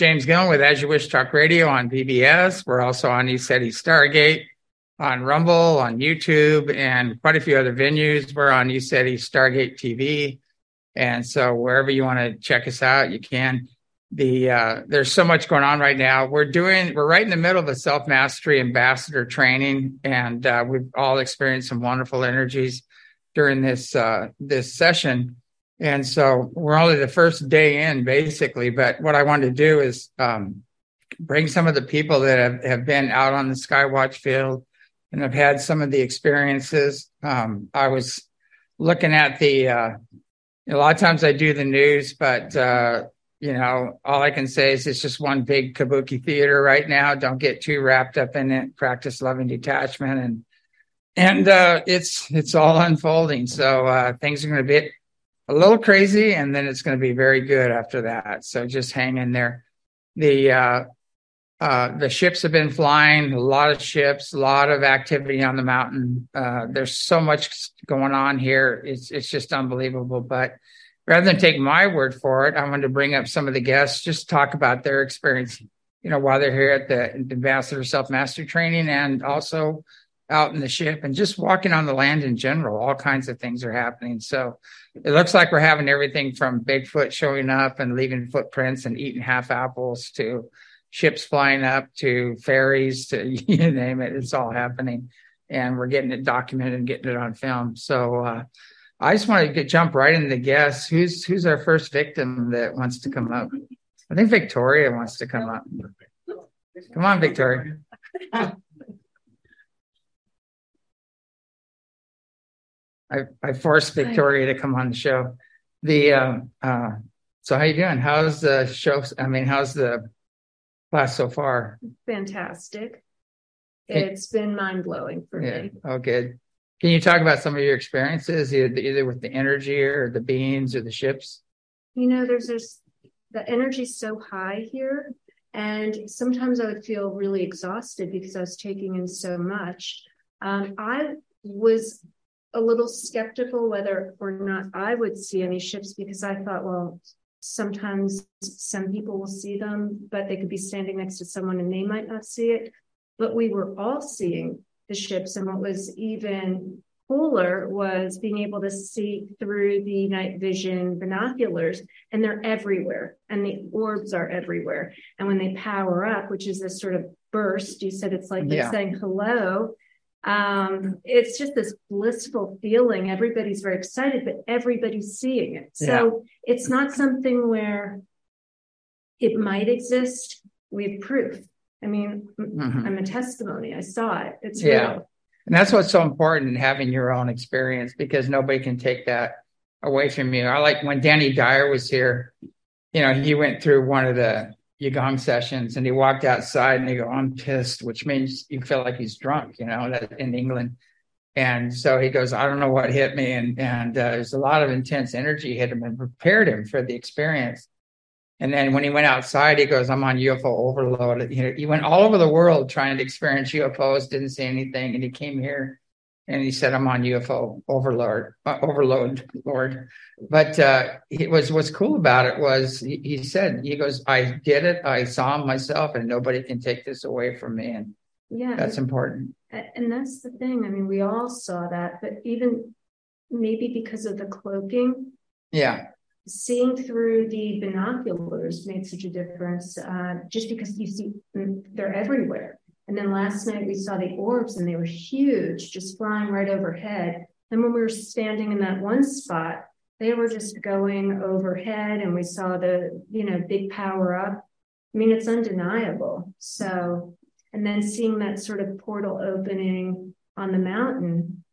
James Gilliland with As You Wish Talk Radio on BBS. We're also on ECETI Stargate, on Rumble, on YouTube, and quite a few other venues. We're on ECETI Stargate TV. And so wherever you want to check us out, you can. The uh, there's so much going on right now. We're doing we're right in the middle of a self mastery ambassador training, and uh, we've all experienced some wonderful energies during this uh, this session. And so we're only the first day in, basically. But what I want to do is um, bring some of the people that have, have been out on the Skywatch field and have had some of the experiences. Um, I was looking at the, uh, a lot of times I do the news, but, uh, you know, all I can say is it's just one big kabuki theater right now. Don't get too wrapped up in it. Practice loving detachment and, and, uh, it's, it's all unfolding. So, uh, things are going to be a little crazy and then it's going to be very good after that. So just hang in there. The, uh, uh, the ships have been flying, a lot of ships, a lot of activity on the mountain. Uh, there's so much going on here. It's, it's just unbelievable. But rather than take my word for it, I wanted to bring up some of the guests, just talk about their experience, you know, while they're here at the Ambassador Self Mastery Training and also out in the ship and just walking on the land in general. All kinds of things are happening. So it looks like we're having everything from Bigfoot showing up and leaving footprints and eating half apples to ships flying up to fairies to you name it. It's all happening. And we're getting it documented and getting it on film. So uh, I just want to get, jump right into the guess. Who's who's our first victim that wants to come up? I think Victoria wants to come up. Come on, Victoria. I, I forced Victoria to come on the show. The uh, uh, so how you doing? How's the show? I mean, how's the class so far? Fantastic. It's been mind blowing for yeah. me. Oh, good. Can you talk about some of your experiences, either, either with the energy or the beings or the ships? You know, there's this the energy's so high here, and sometimes I would feel really exhausted because I was taking in so much. Um, I was a little skeptical whether or not I would see any ships because I thought, well, sometimes some people will see them, but they could be standing next to someone and they might not see it. But we were all seeing the ships. And what was even cooler was being able to see through the night vision binoculars, and they're everywhere, and the orbs are everywhere. And when they power up, which is this sort of burst, you said it's like yeah. they're saying hello um, it's just this blissful feeling. Everybody's very excited, but everybody's seeing it. So yeah. it's not something where it might exist. We have proof. I mean, mm-hmm. I'm a testimony. I saw it. It's yeah. real. And that's what's so important in having your own experience because nobody can take that away from you. I like when Danny Dyer was here, you know, he went through one of the Yigong sessions and he walked outside and he go, I'm pissed, which means you feel like he's drunk, you know, in England. And so he goes, I don't know what hit me. And, and uh, there's a lot of intense energy hit him and prepared him for the experience. And then when he went outside, he goes, I'm on UFO overload. You know, he went all over the world trying to experience UFOs, didn't see anything. And he came here and he said, "I'm on UFO overload, uh, overload, Lord." But uh, it was what's cool about it was he, he, said, "He goes, I did it. I saw him myself, and nobody can take this away from me." And yeah, that's important. And that's the thing. I mean, we all saw that, but even maybe because of the cloaking, yeah, seeing through the binoculars made such a difference. Uh, just because you see, mm, they're everywhere and then last night we saw the orbs and they were huge, just flying right overhead. And when we were standing in that one spot, they were just going overhead and we saw the, you know, big power up. I mean, it's undeniable. So, and then seeing that sort of portal opening on the mountain,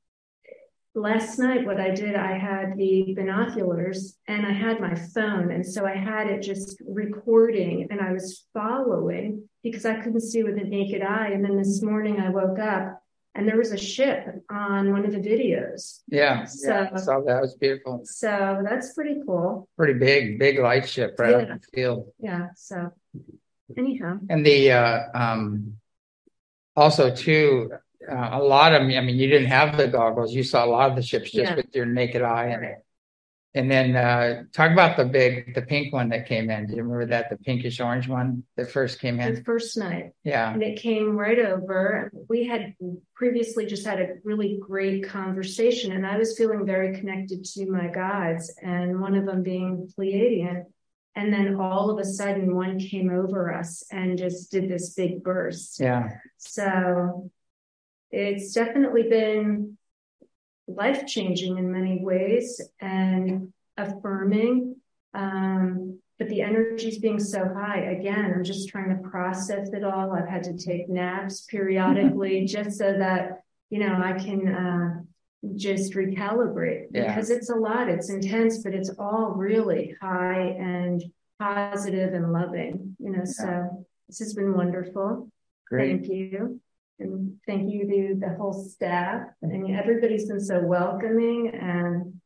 last night what i did i had the binoculars and i had my phone and so i had it just recording and i was following because i couldn't see with the naked eye and then this morning i woke up and there was a ship on one of the videos yeah so yeah, I saw that it was beautiful so that's pretty cool pretty big big light ship right yeah. on the field yeah so anyhow and the uh um also too uh, a lot of, I mean, you didn't have the goggles. You saw a lot of the ships just Yeah. with your naked eye. And, and then uh, talk about the big, the pink one that came in. Do you remember that? The pinkish orange one that first came in? The first night. Yeah. And it came right over. We had previously just had a really great conversation, and I was feeling very connected to my guides, and one of them being Pleiadian. And then all of a sudden, one came over us and just did this big burst. Yeah. So it's definitely been life changing in many ways and affirming. Um, but the energy's being so high. Again, I'm just trying to process it all. I've had to take naps periodically just so that, you know, I can uh, just recalibrate Yeah. because it's a lot. It's intense, but it's all really high and positive and loving, you know. So this has been wonderful. Great. Thank you. And thank you to the whole staff and everybody's been so welcoming and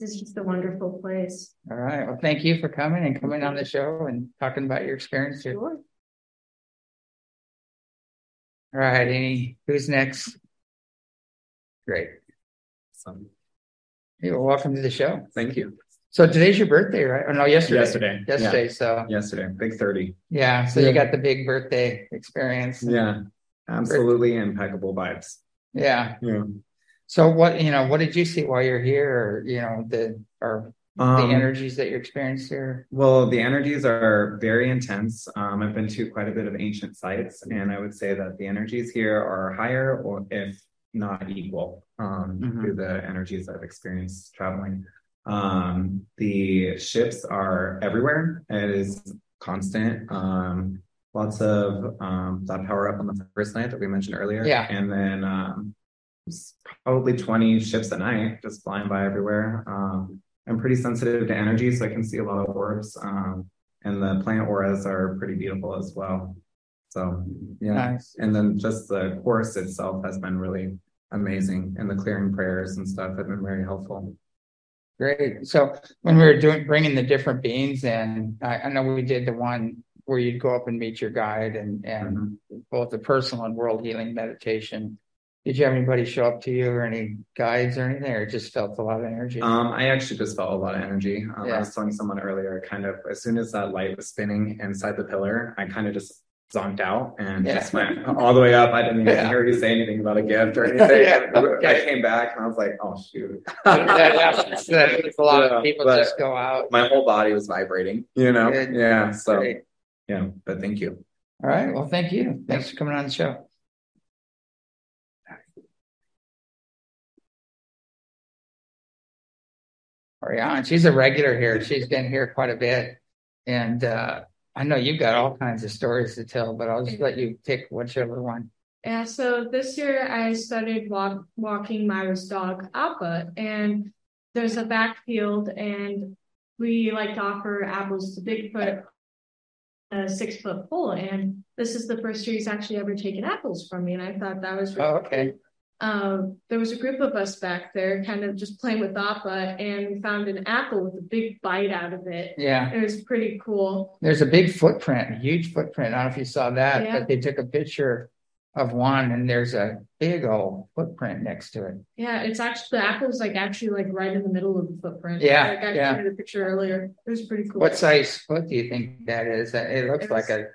this is just a wonderful place. All right. Well, thank you for coming and coming on the show and talking about your experience here. Sure. All right. Any, who's next? Great. So, You're welcome to the show. thank you. So today's your birthday, right? Oh, no, yesterday. Yesterday. Yesterday. So Yesterday. Big 30. yeah. So Yeah. you got the big birthday experience. Yeah. Absolutely impeccable vibes. Yeah. Yeah. So what, you know, what did you see while you're here or, you know, the, or the Um, energies that you experienced here? Well, the energies are very intense. Um, I've been to quite a bit of ancient sites, and I would say that the energies here are higher, or if not equal, um, Mhm. to the energies I've experienced traveling. Um, the ships are everywhere. It is constant. Um, lots of um, that power up on the first night that we mentioned earlier. Yeah. and then um, probably twenty ships a night just flying by everywhere. Um, I'm pretty sensitive to energy, so I can see a lot of orbs. Um, and the plant auras are pretty beautiful as well. So yeah, Nice. and then just the course itself has been really amazing, and the clearing prayers and stuff have been very helpful. Great. So when we were doing, bringing the different beings in, I, I know we did the one where you'd go up and meet your guide and, and Mm-hmm. both the personal and world healing meditation. Did you have anybody show up to you or any guides or anything, or just felt a lot of energy? Um, I actually just felt a lot of energy. Um, Yeah. I was telling someone earlier, kind of as soon as that light was spinning inside the pillar, I kind of just zonked out and Yeah. just went all the way up. I didn't even Yeah. hear you say anything about a gift or anything. Yeah, okay. I came back and I was like, oh shoot. that happens. That a lot of people just go out. My whole body was vibrating, you know? Yeah. So Great. Yeah, but thank you. All right. Well, thank you. Thanks for coming on the show. Ariane, she's a regular here. She's been here quite a bit. And uh, I know you've got all kinds of stories to tell, but I'll just let you pick whichever one. Yeah, so this year I started walk, walking Myra's dog, Appa, and there's a backfield, and we like to offer apples to Bigfoot, a six foot pole. And this is the first year he's actually ever taken apples from me, and I thought that was really Oh, okay. um, there was a group of us back there kind of just playing with Appa, and we found an apple with a big bite out of it. Yeah. It was pretty cool. There's a big footprint, a huge footprint. I don't know if you saw that, Yeah. but they took a picture of one and there's a big old footprint next to it. Yeah, it's actually the apple's like actually like right in the middle of the footprint. Yeah, like I yeah. showed you the picture earlier. It was pretty cool. What size foot do you think that is? It looks It like a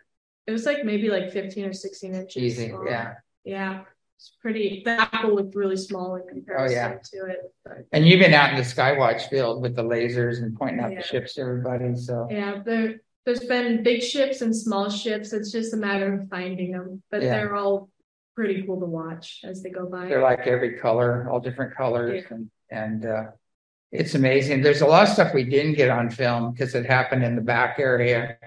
It was like maybe like fifteen or sixteen inches. easy. long. Yeah. yeah. It's pretty. The apple looked really small in comparison Oh, yeah. to it. But And you've been out in the Skywatch field with the lasers and pointing out Yeah. the ships to everybody. So yeah, there there's been big ships and small ships. It's just a matter of finding them, but Yeah. they're all pretty cool to watch as they go by. they're like every color, all different colors, and and uh, it's amazing. There's a lot of stuff we didn't get on film because it happened in the back area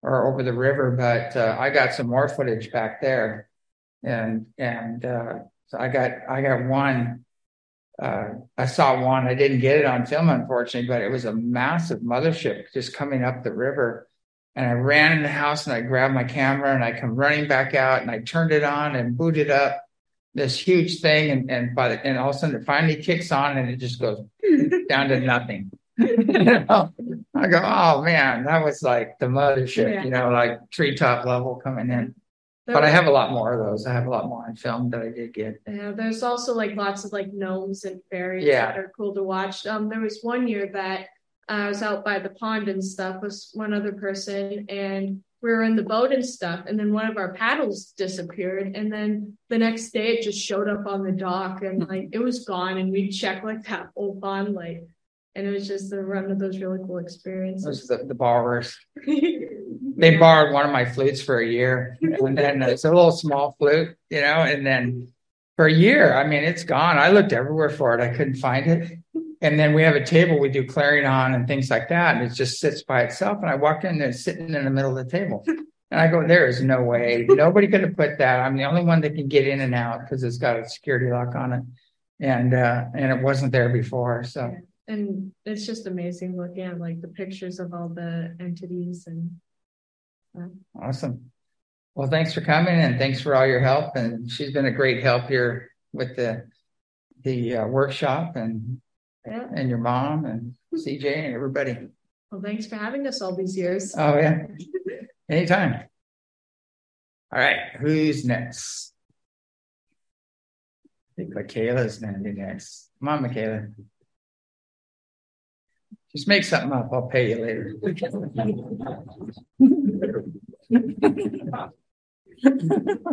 or over the river, but uh, I got some more footage back there, and and uh, so I got I got one. Uh, I saw one. I didn't get it on film, unfortunately, but it was a massive mothership just coming up the river. And I ran in the house and I grabbed my camera and I come running back out and I turned it on and booted up this huge thing and and by the, and all of a sudden it finally kicks on and it just goes down to nothing. You know? I go, oh man, that was like the mothership, Yeah. you know, like treetop level coming in. There but I have a lot more of those. I have a lot more on film that I did get. Yeah, there's also like lots of like gnomes and fairies Yeah. that are cool to watch. Um, there was one year that I was out by the pond and stuff with one other person, and we were in the boat and stuff, and then one of our paddles disappeared, and then the next day it just showed up on the dock, and hmm. like it was gone, and we checked like that whole pond, like, and it was just the run of those really cool Those experiences. are the, the borrowers. They borrowed one of my flutes for a year, and then uh, it's a little small flute, you know, and then for a year, I mean, it's gone. I looked everywhere for it. I couldn't find it. And then we have a table we do clearing on and things like that, and it just sits by itself. And I walk in, there sitting in the middle of the table. And I go, there is no way. Nobody could have put that. I'm the only one that can get in and out because it's got a security lock on it. And uh, and it wasn't there before. So and it's just amazing looking at like the pictures of all the entities and Awesome. Well, thanks for coming and thanks for all your help. And she's been a great help here with the the uh, workshop and yeah. and your mom and CJ and everybody. Well, thanks for having us all these years. Oh yeah, anytime. All right, who's next? I think Michaela's gonna be next. Come on, Michaela. Just make something up. I'll pay you later.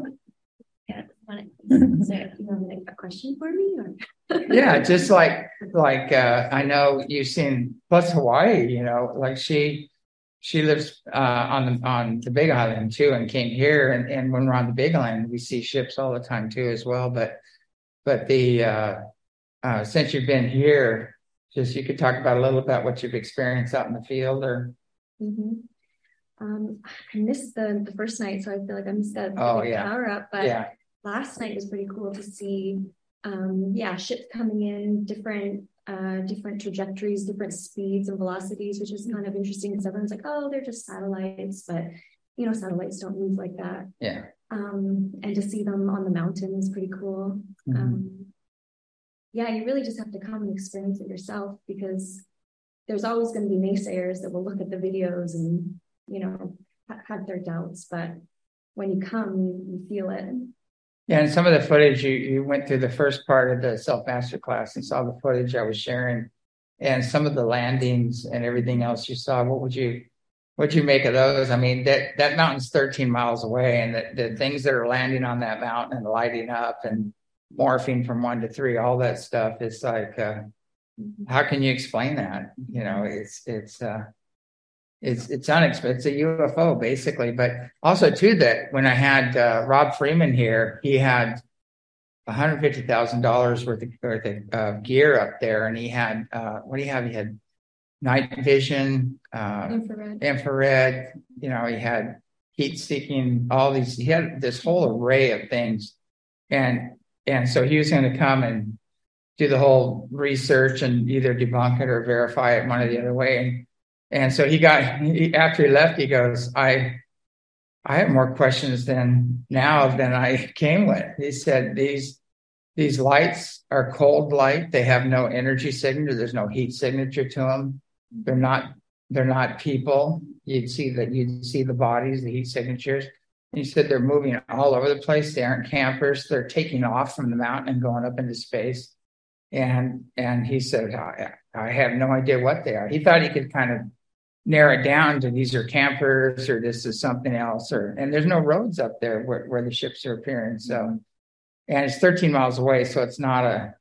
Yeah, want to, you have a question for me or? yeah just like like uh i know you've seen plus hawaii you know like she she lives uh on the on the big island too and came here and, and when we're on the big island we see ships all the time too as well but but the uh uh since you've been here just you could talk about a little about what you've experienced out in the field or Mhm. Um, I missed the, the first night, so I feel like I missed that Oh, yeah. power up, but yeah last night was pretty cool to see, um, yeah, ships coming in, different, uh, different trajectories, different speeds and velocities, which is kind of interesting because everyone's like, oh, they're just satellites, but you know, satellites don't move like that. yeah Um, and to see them on the mountain is pretty cool. Mhm. Um, yeah, you really just have to come and experience it yourself because there's always going to be naysayers that will look at the videos and, you know, ha- have their doubts. But when you come, you, you feel it. Yeah, and some of the footage you you went through the first part of the self master class and saw the footage I was sharing, and some of the landings and everything else you saw. What would you what'd you make of those? I mean, that that mountain's 13 miles away, and the, the things that are landing on that mountain and lighting up and morphing from one to three, all that stuff. is like, uh, how can you explain that? You know, it's it's uh, it's it's unexpected. It's a UFO basically, but also too that when I had uh, Rob Freeman here, he had one hundred fifty thousand dollars worth of worth of uh, gear up there, and he had uh, what do you have? He had night vision, uh, Infrared. infrared. You know, he had heat seeking. All these. He had this whole array of things, and and so he was going to come and do the whole research and either debunk it or verify it one or the other way. And and so he got he, after he left, he goes, I I have more questions than now than I came with. He said these these lights are cold light. They have no energy signature. There's no heat signature to them. They're not they're not people. You'd see that you'd see the bodies, the heat signatures. And He said they're moving all over the place. They aren't campers. They're taking off from the mountain and going up into space. And and he said, I, I have no idea what they are. He thought he could kind of narrow down to these are campers or this is something else. Or and there's no roads up there where, where the ships are appearing. So and it's 13 miles away, so it's not a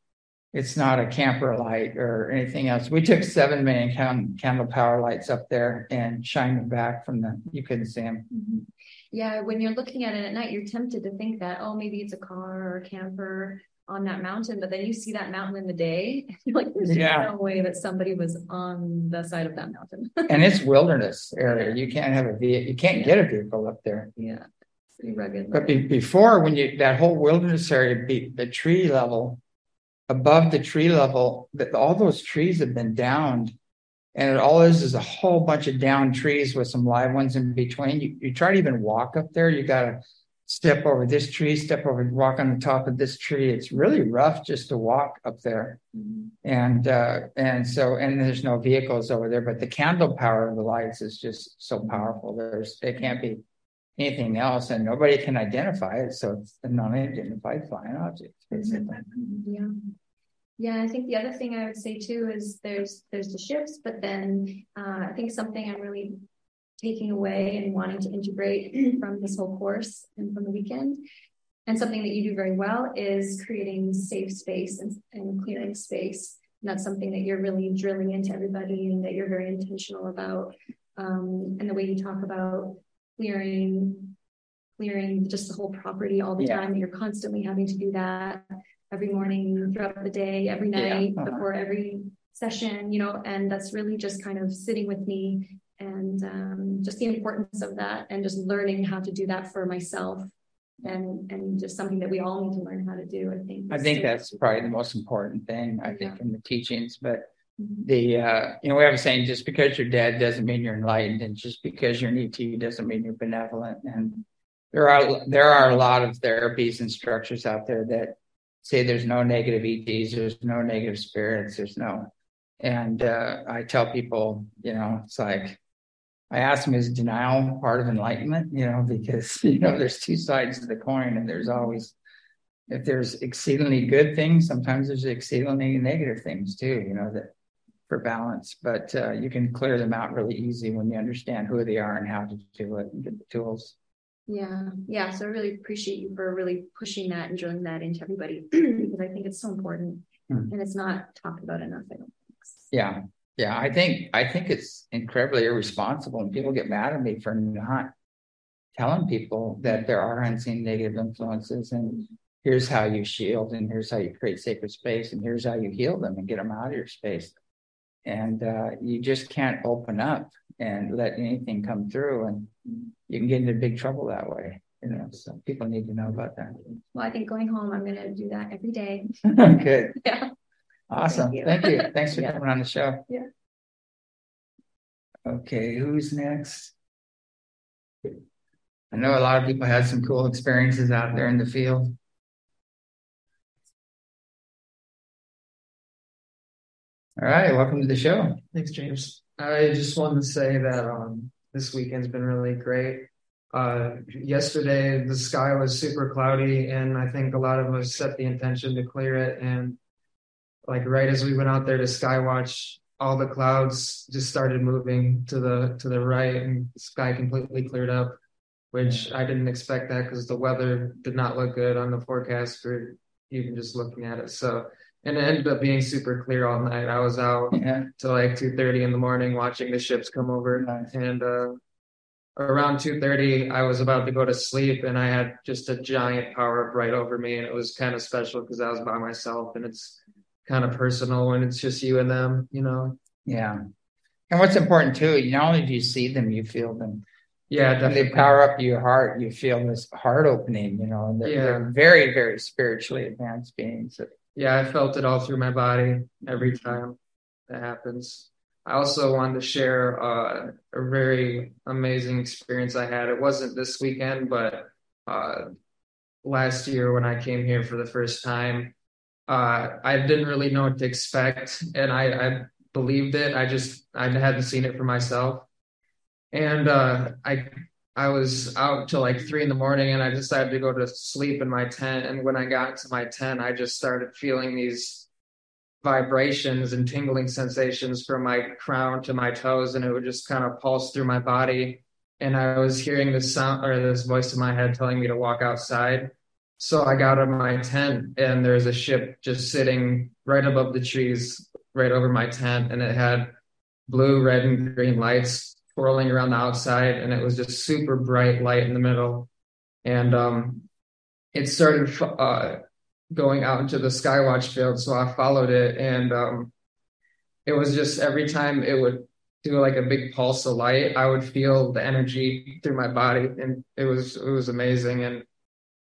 it's not a camper light or anything else. We took seven million can- candle power lights up there and shined them back from the you couldn't see them. Mhm. Yeah, when you're looking at it at night, you're tempted to think that, oh, maybe it's a car or a camper on that mm-hmm. mountain, but then you see that mountain in the day, you're like, there's Yeah. no way that somebody was on the side of that mountain. and it's wilderness area. You can't have a vehicle. You can't get a vehicle up there. yeah, pretty rugged. But be, before, when you that whole wilderness area, be, the tree level, above the tree level, that all those trees have been downed, and it all is is a whole bunch of downed trees with some live ones in between. You, you try to even walk up there, you got to step over this tree, step over, walk on the top of this tree. It's really rough just to walk up there, Mhm. and uh, and so and there's no vehicles over there, but the candle power of the lights is just so powerful. There's it can't be anything else, and nobody can identify it. So it's a non-identified flying object, basically. Yeah. Yeah, I think the other thing I would say too is there's there's the ships, but then uh, I think something I'm really taking away and wanting to integrate from this whole course and from the weekend, and something that you do very well is creating safe space and, and clearing space. And that's something that you're really drilling into everybody and that you're very intentional about. Um, and the way you talk about clearing, clearing just the whole property all the Yeah. time. You're constantly having to do that every morning, throughout the day, every night, Uh-huh. before every session, you know, and that's really just kind of sitting with me and um, just the importance of that and just learning how to do that for myself and and just something that we all need to learn how to do. I think. I think that's probably the most important thing, I think, Yeah. in the teachings. But Mhm. the, uh, you know, we have a saying, just because you're dead doesn't mean you're enlightened. And just because you're an ET doesn't mean you're benevolent. And there are, there are a lot of therapies and structures out there that say there's no negative ETs, there's no negative spirits, there's no, and, uh, I tell people, you know, it's like, I asked him, is denial part of enlightenment? You know, because, you know, there's two sides to the coin and there's always, if there's exceedingly good things, sometimes there's exceedingly negative things too, you know, that for balance, but uh, you can clear them out really easy when you understand who they are and how to do it and get the tools. Yeah, yeah. So I really appreciate you for really pushing that and drilling that into everybody because I think it's so important Hmm. and it's not talked about enough. I don't think. Yeah. Yeah. I think, I think it's incredibly irresponsible and people get mad at me for not telling people that there are unseen negative influences and here's how you shield and here's how you create sacred space and here's how you heal them and get them out of your space. And uh, you just can't open up and let anything come through and you can get into big trouble that way. You know, so people need to know about that. Well, I think going home, I'm going to do that every day. Good. Yeah. Awesome. you. Thank you. Thanks for Yeah. coming on the show. Yeah. Okay, who's next? I know a lot of people had some cool experiences out there in the field. All right, welcome to the show. Thanks, James. I just wanted to say that um, this weekend's been really great. Uh, yesterday, the sky was super cloudy, and I think a lot of us set the intention to clear it. And like right as we went out there to skywatch, all the clouds just started moving to the to the right, and the sky completely cleared up. Which I didn't expect that because the weather did not look good on the forecast for even just looking at it. So, and it ended up being super clear all night. I was out Yeah, till like 2.30 in the morning watching the ships come over Nice. and uh, around 2.30 i was about to go to sleep and i had just a giant power up right over me and it was kind of special because i was by myself and it's kind of personal when it's just you and them you know yeah. And what's important too, not only do you see them, you feel them. yeah When they power up your heart, you feel this heart opening, you know, and they're, Yeah. they're very, very spiritually advanced beings. yeah i felt it all through my body every time that happens i also wanted to share uh, a very amazing experience i had it wasn't this weekend but uh, last year when i came here for the first time uh, i didn't really know what to expect and I, I believed it i just i hadn't seen it for myself and uh, i I was out till like three in the morning and I decided to go to sleep in my tent. And when I got to my tent, I just started feeling these vibrations and tingling sensations from my crown to my toes. And it would just kind of pulse through my body. And I was hearing this sound or this voice in my head telling me to walk outside. So I got out of my tent and there's a ship just sitting right above the trees, right over my tent. And it had blue, red, and green lights swirling around the outside, and it was just super bright light in the middle. And um, it started uh, going out into the Skywatch field, so I followed it, and um, it was just every time it would do like a big pulse of light, I would feel the energy through my body, and it was it was amazing. And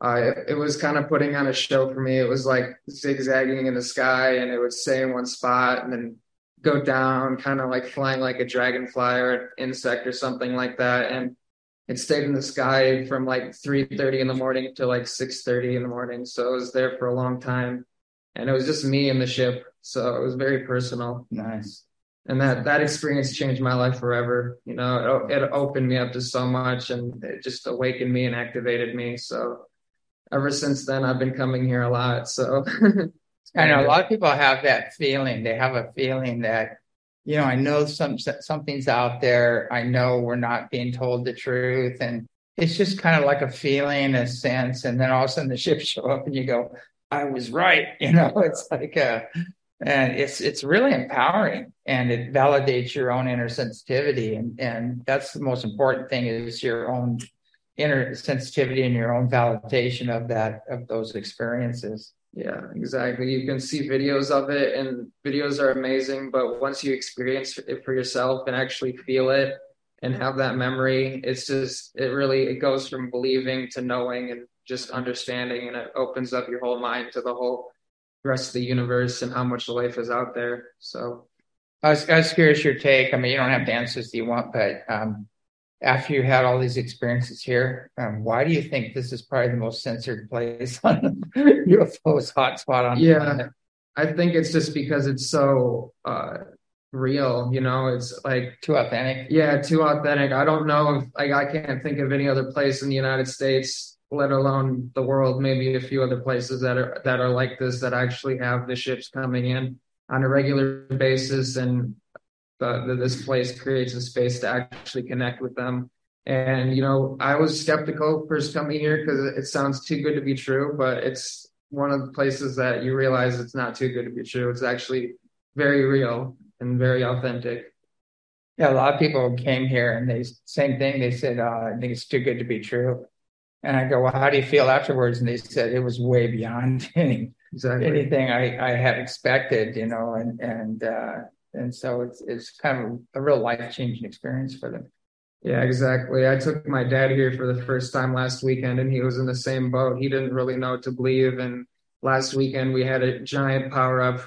uh, it, it was kind of putting on a show for me. It was like zigzagging in the sky, and it would stay in one spot, and then go down, kind of like flying like a dragonfly or an insect or something like that. And it stayed in the sky from like 3.30 in the morning to like 6.30 in the morning. So it was there for a long time. And it was just me and the ship. So it was very personal. Nice. and that that experience changed my life forever. You know, it, it opened me up to so much, and it just awakened me and activated me. So ever since then, I've been coming here a lot. So I know a lot of people have that feeling. They have a feeling that you know, I know some something's out there. I know we're not being told the truth, and it's just kind of like a feeling, a sense, and then all of a sudden the ships show up, and you go, "I was right." You know, it's like a and it's it's really empowering and it validates your own inner sensitivity and and that's the most important thing is your own inner sensitivity and your own validation of that of those experiences yeah exactly you can see videos of it and videos are amazing but once you experience it for yourself and actually feel it and have that memory it's just it really it goes from believing to knowing and just understanding and it opens up your whole mind to the whole rest of the universe and how much life is out there. So I was, I was curious your take. I mean, you don't have to answer this you want, but um, after you had all these experiences here, um, why do you think this is probably the most censored place on UFOs hotspot on yeah, planet? I think it's just because it's so uh, real. You know, it's like too authentic. Yeah, too authentic. I don't know if like I can't think of any other place in the United States let alone the world, maybe a few other places that are that are like this that actually have the ships coming in on a regular basis, and the, the, this place creates a space to actually connect with them. And you know, I was skeptical first coming here because it sounds too good to be true, but it's one of the places that you realize it's not too good to be true. It's actually very real and very authentic. Yeah, a lot of people came here and they same thing. They said, uh, "I think it's too good to be true." And I go, well, how do you feel afterwards? And they said it was way beyond any, exactly. anything I, I had expected, you know, and and uh, and so it's it's kind of a real life changing experience for them. Yeah, exactly. I took my dad here for the first time last weekend, and he was in the same boat. He didn't really know what to believe, and last weekend we had a giant power up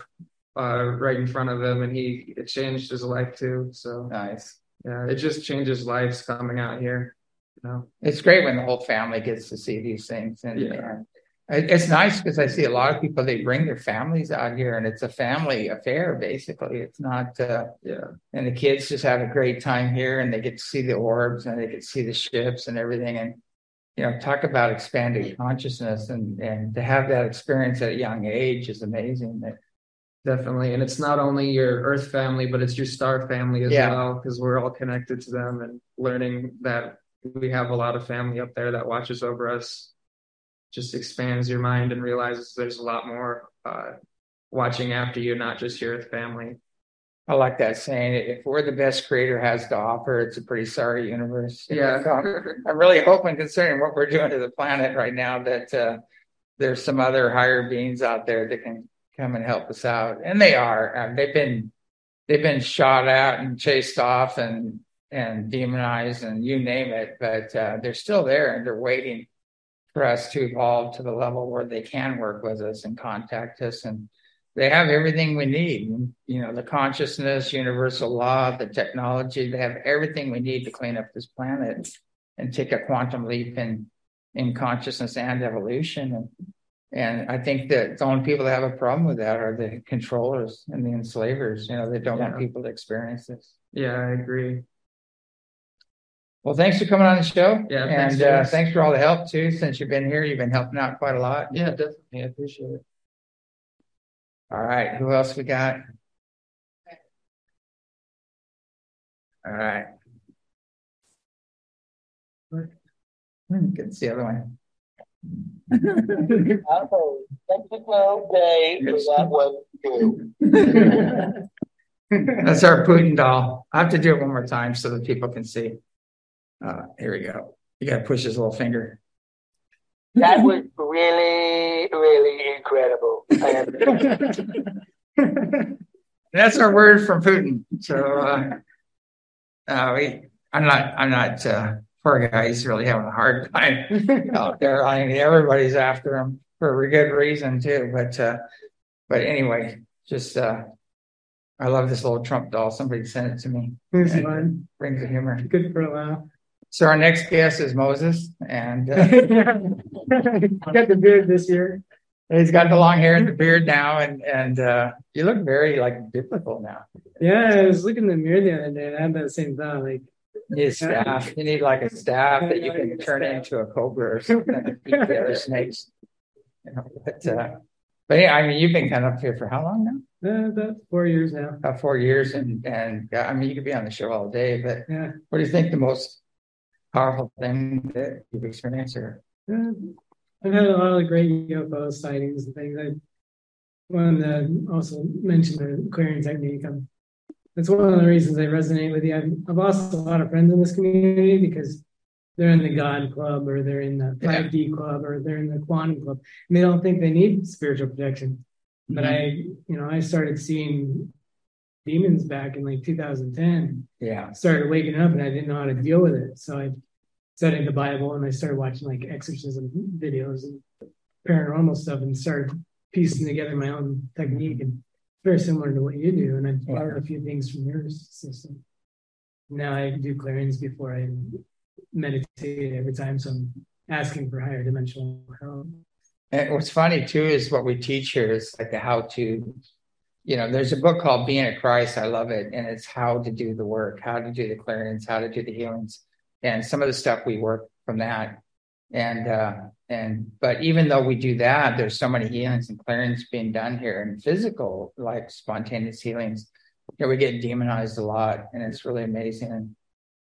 uh, right in front of him, and he it changed his life too. So nice. Yeah, it just changes lives coming out here. You know, it's great when the whole family gets to see these things, and, yeah. and it's nice because I see a lot of people they bring their families out here, and it's a family affair basically. It's not, uh, yeah. And the kids just have a great time here, and they get to see the orbs, and they get to see the ships and everything, and you know, talk about expanded consciousness, and and to have that experience at a young age is amazing. That Definitely. And it's not only your earth family, but it's your star family as yeah. well, because we're all connected to them and learning that we have a lot of family up there that watches over us just expands your mind and realizes there's a lot more uh, watching after you not just here your family. I like that saying if we're the best creator has to offer it's a pretty sorry universe. Yeah. So i'm really hoping considering what we're doing to the planet right now that uh, there's some other higher beings out there that can come and help us out. And they are. Um, they've been they've been shot at and chased off and and demonized and you name it, but uh, they're still there and they're waiting for us to evolve to the level where they can work with us and contact us. And they have everything we need. You know, the consciousness, universal law, the technology, they have everything we need to clean up this planet and take a quantum leap in, in consciousness and evolution. And, and I think that the only people that have a problem with that are the controllers and the enslavers. You know, they don't yeah. want people to experience this. Yeah, I agree. Well, thanks for coming on the show. Yeah, and thanks, uh, thanks for all the help too. Since you've been here, you've been helping out quite a lot. Yeah, definitely. I appreciate it. All right, who else we got? All right. Good to see the other one. oh, technical day for that one too. That's our Putin doll. I have to do it one more time so that people can see. Uh, here we go. You got to push his little finger. That was really, really incredible. That's our word from Putin. So, uh, uh, we, I'm not, I'm not, uh, poor guy. He's really having a hard time out there. I mean, everybody's after him for a good reason too. But, uh, but anyway, just, uh, I love this little Trump doll. Somebody sent it to me. It's fun. Brings the humor. Good for a laugh. So our next guest is Moses, and uh, got the beard this year. He's got the long hair and the beard now, and and uh, you look very like biblical now. Yeah, I was looking in the mirror the other day and I had that same thought. Like, You need a staff. You need like a staff that you can turn into a cobra or something beat the other snakes. You know, but uh, but yeah, I mean, you've been kind of up here for how long now? uh, about four years now. About four years, and and I mean, you could be on the show all day. But Yeah. what do you think the most powerful thing that you've experienced here? Uh, I've had a lot of great UFO sightings and things. I wanted to also mention the clearing technique. i that's one of the reasons I resonate with you. I've, I've lost a lot of friends in this community because they're in the God Club or they're in the 5D Club or they're in the Quantum Club, and they don't think they need spiritual protection. But I, you know, I started seeing demons back in like 2010. Yeah, Started waking up, and I didn't know how to deal with it. So I studied the Bible, and I started watching like exorcism videos and paranormal stuff, and started piecing together my own technique. And very similar to what you do. And I borrowed a few things from your system. Now I do clearings before I meditate every time, so I'm asking for higher dimensional help. And what's funny too is what we teach here is like the how to, you know, there's a book called Being a Christ. I love it. And it's how to do the work, how to do the clearance, how to do the healings. And some of the stuff we work from that. And, uh, and, but even though we do that, there's so many healings and clearance being done here and physical, like spontaneous healings. You know, we get demonized a lot and it's really amazing. And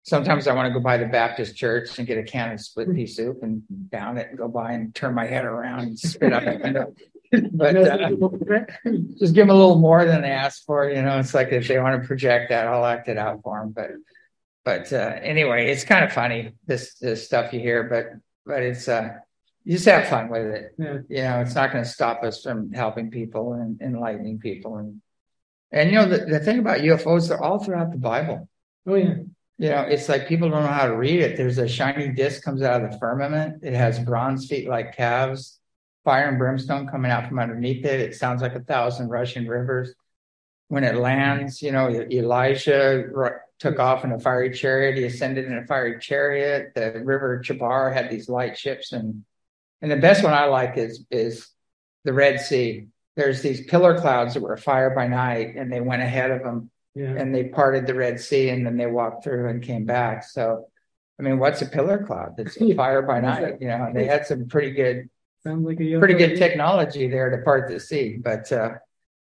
sometimes I want to go by the Baptist church and get a can of split pea soup and down it and go by and turn my head around and spit window. But uh, just give them a little more than they asked for. You know, it's like if they want to project that, I'll act it out for them. But, but uh, anyway, it's kind of funny this this stuff you hear, but but it's uh, you just have fun with it. Yeah. You know, it's not going to stop us from helping people and enlightening people and and you know the, the thing about UFOs, they're all throughout the Bible. Oh yeah. You know, it's like people don't know how to read it. There's a shiny disc comes out of the firmament. It has bronze feet like calves, fire and brimstone coming out from underneath it. It sounds like a thousand rushing rivers. When it lands, you know, Elijah took off in a fiery chariot. He ascended in a fiery chariot. The river Chebar had these light ships, and and the best one I like is is the Red Sea. There's these pillar clouds that were fire by night, and they went ahead of them Yeah. and they parted the Red Sea and then they walked through and came back. So, I mean, what's a pillar cloud? That's fire by night, you know, and they had some pretty good, Sounds like a pretty good technology there to part the sea. But, uh,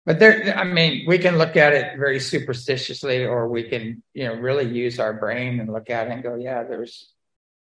but there, I mean, we can look at it very superstitiously, or we can, you know, really use our brain and look at it and go, yeah, there's,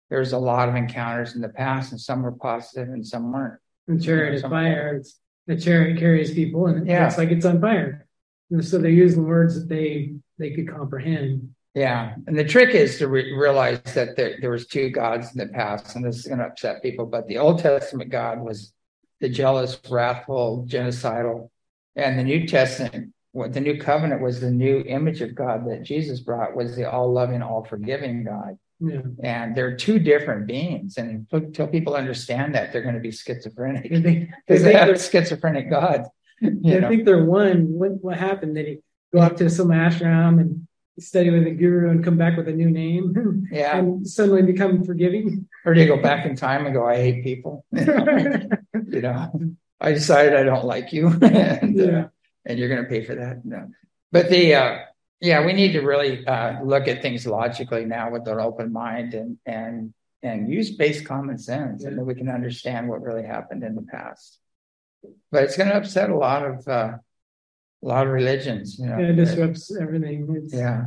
there's a lot of encounters in the past, and some were positive and some weren't. The chariot is Some- fire. It's, the chariot carries people, and it Yeah. looks like it's on fire. And so they're using words that they they could comprehend. Yeah, and the trick is to re- realize that there, there was two gods in the past, and this is going to upset people. But the Old Testament God was the jealous, wrathful, genocidal, and the New Testament, what the New Covenant was the new image of God that Jesus brought was the all-loving, all-forgiving God. Yeah. And they're two different beings, and until people understand that, they're going to be schizophrenic They they because they think have schizophrenic God. You they know? think they're one. What what happened? Did he go up to some ashram and study with a guru and come back with a new name Yeah, and suddenly become forgiving? or do you go back in time and go, "I hate people"? you know, I decided I don't like you, and, uh, and you're going to pay for that. No, but the uh, yeah, we need to really uh, look at things logically now with an open mind and and and use base common sense, and then we can understand what really happened in the past. But it's going to upset a lot of uh, a lot of religions. You know, Yeah, it disrupts everything. It's yeah,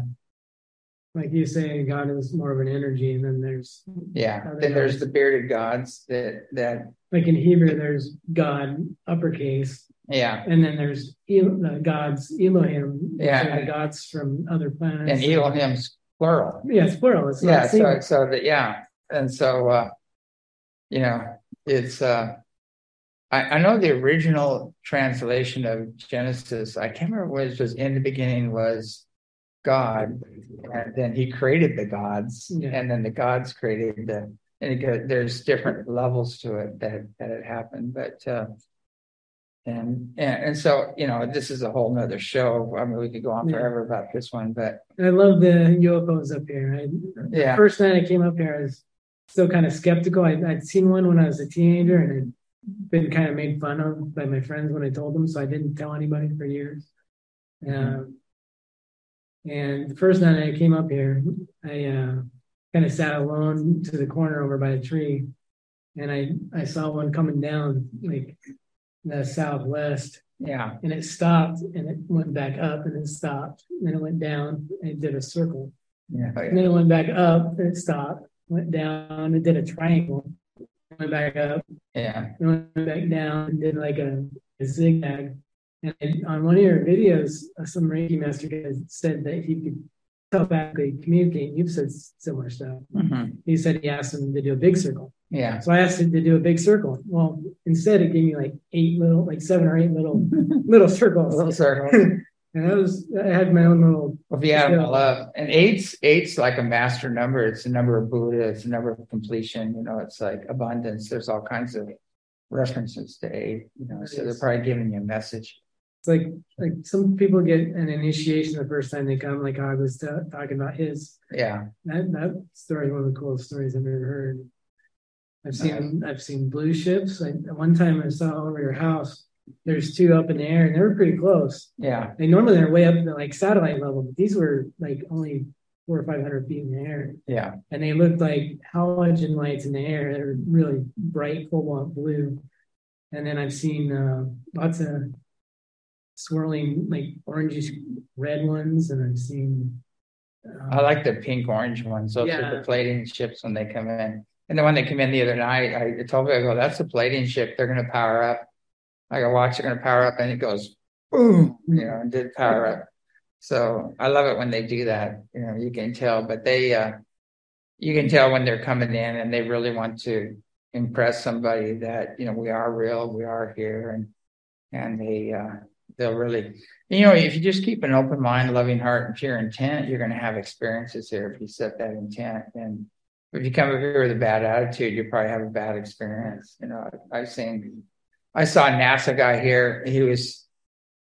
like you say, God is more of an energy, and then there's yeah. Then there's the bearded gods that that like in Hebrew, there's God uppercase, yeah, and then there's El- the gods Elohim, Yeah. the gods from other planets. and Elohim's plural. Yeah, it's plural. It's yeah so so that yeah and so uh you know it's uh I, I know the original translation of genesis i can't remember what it was in the beginning was god and then he created the gods Yeah. and then the gods created the and it there's different levels to it that that had happened but uh and, and and so you know this is a whole nother show i mean we could go on Yeah. forever about this one but I love the UFOs up here. I, yeah First night I came up here, I was still kind of skeptical. I, I'd seen one when I was a teenager, and been kind of made fun of by my friends when I told them, so I didn't tell anybody for years. Um, and the first night I came up here, I uh, kind of sat alone to the corner over by a tree, and I I saw one coming down like the southwest, Yeah. and it stopped, and it went back up, and it stopped, and then it went down, and it did a circle, Yeah. and then it went back up, and it stopped, went down, it did a triangle, went back up, Yeah. and went back down, and did like a, a zigzag. And on one of your videos, uh, some Reiki master guy said that he could telepathically communicate. You've said similar stuff. Mhm. He said he asked him to do a big circle. Yeah. So I asked him to do a big circle. Well, instead it gave me like eight little, like seven or eight little little circles. Little circle. and I was, I had my own little. Well, if you add Yeah. all up, uh, and eight's eight's like a master number. It's a number of Buddha. It's a number of completion. You know, it's like abundance. There's all kinds of references to eight. You know, so they're probably giving you a message. It's like like some people get an initiation the first time they come, like I was ta- talking about his. Yeah. That that story one of the coolest stories I've ever heard. I've seen I've seen blue ships. Like one time I saw over your house. There's two up in the air, and they were pretty close. Yeah. They normally they're way up to like satellite level, but these were like only four or five hundred feet in the air, Yeah. and they looked like halogen lights in the air. They're really bright, cobalt blue. And then I've seen uh, lots of swirling like orangish red ones, and I've seen. uh, I like the pink orange ones. Those are the Pleiadian ships when they come in. And the one that came in the other night, I told me, I go, that's a Pleiadian ship. They're going to power up. I a watch, they're going to power up. And it goes, boom, you know, and did power up. So I love it when they do that. You know, you can tell, but they, uh, you can tell when they're coming in and they really want to impress somebody that, you know, we are real, we are here. And, and they, uh, they'll really, you know, if you just keep an open mind, loving heart, and pure intent, you're going to have experiences here if you set that intent. And if you come over here with a bad attitude, you probably have a bad experience. You know, I've seen, I saw a NASA guy here. He was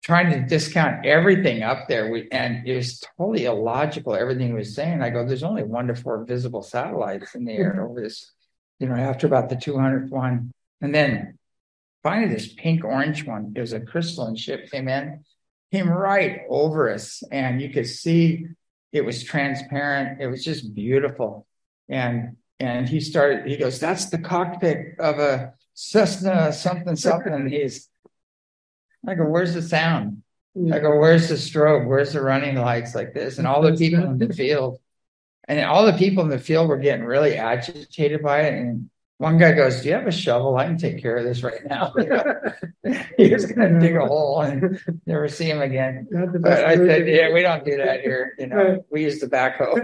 trying to discount everything up there, we, and it was totally illogical. Everything he was saying. I go, there's only one to four visible satellites in the air over this. You know, after about the 200th one, and then finally this pink orange one. It was a crystalline ship came in, came right over us, and you could see it was transparent. It was just beautiful. And and he started. He goes, "That's the cockpit of a Cessna something something." And he's, I go, "Where's the sound?" I go, "Where's the strobe? Where's the running lights like this?" And all the people in the field, and all the people in the field were getting really agitated by it. And one guy goes, "Do you have a shovel? I can take care of this right now." he was going to dig a hole and never see him again. But I said, "Yeah, we don't do that here. You know, Right. we use the backhoe."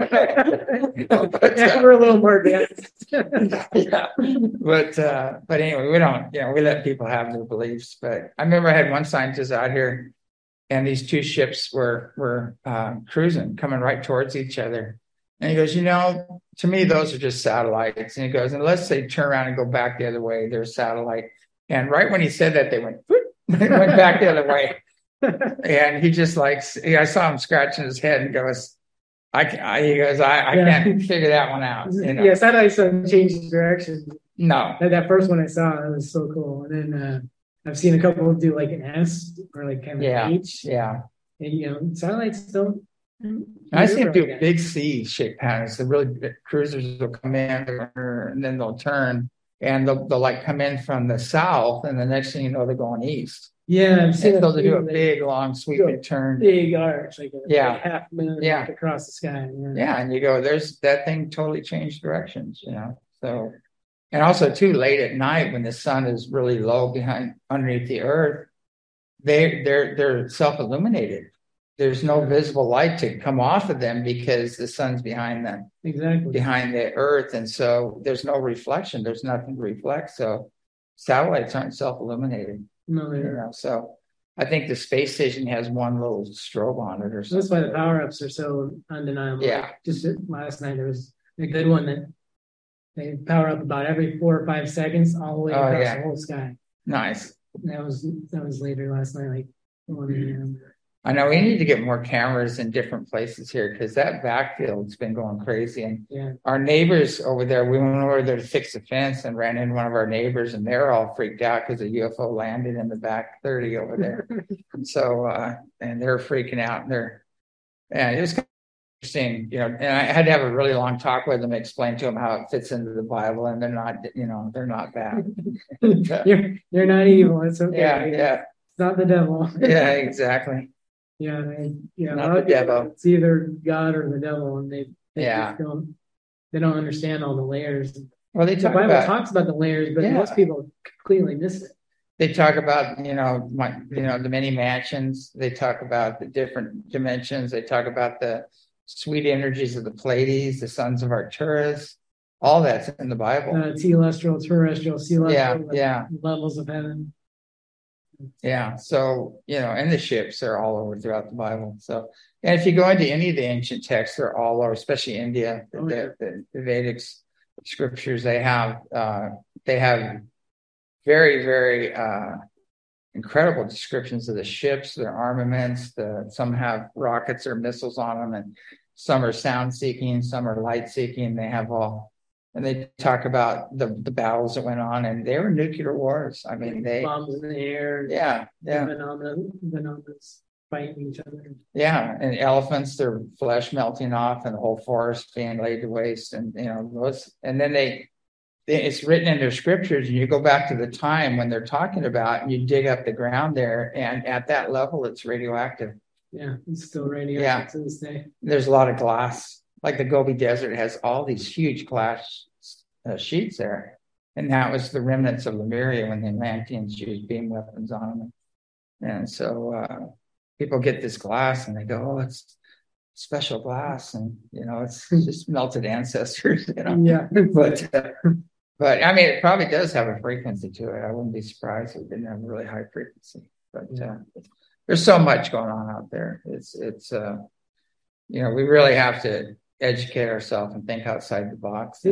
You know, but, yeah, uh, we're a little more advanced. yeah, but uh, but anyway, we don't. You know, we let people have their beliefs. But I remember I had one scientist out here, and these two ships were were uh, cruising, coming right towards each other. And he goes, you know, to me, those are just satellites. And he goes, unless they turn around and go back the other way, they're a satellite. And right when he said that, they went, they went back the other way. And he just like, I saw him scratching his head and goes, I, I he goes, I, I Yeah. can't figure that one out. You know, Yeah, satellites don't change direction. no, That, that first one I saw, that was so cool. And then uh, I've seen a couple do like an S or like kind of Yeah. H. yeah. And you know, satellites don't. I see them do big C shape patterns. The really big cruisers will come in and then they'll turn and they'll, they'll like come in from the south and the next thing you know they're going east. Yeah, I'm seeing And so they do a big long sweeping turn. big arch, like a Yeah. like half moon Yeah. across the sky. Yeah, and you go, there's that thing totally changed directions, you know. So and also too late at night when the sun is really low behind underneath the earth, they they're they're self-illuminated. There's no visible light to come off of them because the sun's behind them. exactly. behind the earth and so there's no reflection there's nothing to reflect so satellites aren't self-illuminating. No, you know so i think the space station has one little strobe on it or so that's why something the power ups are so undeniable. Yeah. Like, just last night there was a good one that they power up about every four or five seconds all the way Oh, across yeah. the whole sky. nice That was that was later last night, like one a.m. I know we need to get more cameras in different places here because that backfield's been going crazy. And Yeah. our neighbors over there, we went over there to fix the fence and ran into one of our neighbors, and they're all freaked out because a UFO landed in the back 30 over there. And so, uh, and they're freaking out. And they're, and it was kind of interesting, you know. And I had to have a really long talk with them, explain to them how it fits into the Bible, and they're not, you know, they're not bad. you're you're not evil. It's okay. yeah, yeah, It's not the devil. yeah, exactly. Yeah, they, yeah. Not the devil. It's either God or the devil, and they, they Yeah. just don't they don't understand all the layers. Well, they The talk Bible about talks about the layers, but Yeah. most people completely miss it. they talk about you know my you know the many mansions they talk about the different dimensions they talk about the sweet energies of the pleiades the sons of arcturus all that's in the bible Uh, telestial, terrestrial, celestial, yeah the yeah levels of heaven. Yeah so you know and the ships are all over throughout the bible so and if you go into any of the ancient texts they're all over especially india the, Oh, yeah. the, the vedic scriptures they have uh they have very very uh incredible descriptions of the ships, their armaments. The some have rockets or missiles on them, and some are sound seeking, some are light seeking. They have all, and they talk about the the battles that went on, and they were nuclear wars. I mean, they, bombs in the air. yeah, yeah, Vimana, vimana fighting each other. yeah, and elephants, their flesh melting off, and the whole forest being laid to waste, and you know those, and then they. It's written in their scriptures, and you go back to the time when they're talking about, and you dig up the ground there, and at that level, it's radioactive. Yeah, it's still radioactive Yeah. to this day. there's a lot of glass. Like the Gobi Desert has all these huge glass uh, sheets there, and that was the remnants of Lemuria when the Atlanteans used beam weapons on them. And so uh, people get this glass and they go, "Oh, it's special glass," and you know, it's just melted ancestors, you know. Yeah. But uh, but I mean, it probably does have a frequency to it. I wouldn't be surprised if it didn't have a really high frequency. But uh, there's so much going on out there. It's it's uh, you know, we really have to educate ourselves and think outside the box.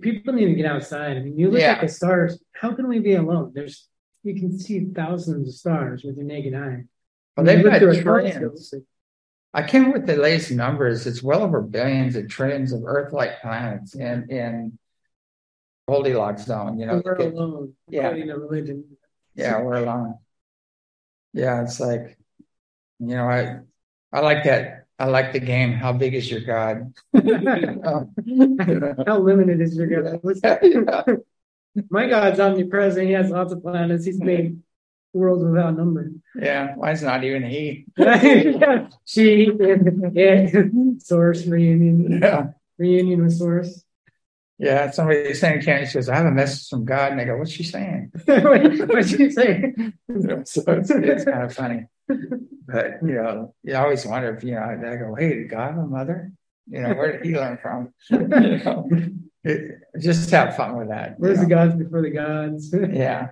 People need to get outside. I mean, you look Yeah. at the stars. How can we be alone? There's you can see thousands of stars with your naked eye. Well, they've got trillions. I can't remember the latest numbers. It's well over billions and trillions of Earth-like planets in in Goldilocks zone. You know, We're alone. Yeah. Religion. yeah, we're alone. Yeah, it's like, you know, I I like that. I like the game. How big is your God? How limited is your God? What's- My God's omnipresent. He has lots of planets. He's made worlds without number. yeah, Why mine's not even he. yeah. She, yeah. Source reunion, Yeah. reunion with Source. Yeah, somebody saying candy. She goes, I have a message from God, and I go, "What's she saying?" What'd you say? so it's, it's kind of funny, but you know, you always wonder if you know. I go, "Hey, did God have a mother?" You know, where did he learn from? You know, it, just have fun with that. Where's the gods before the gods? Yeah,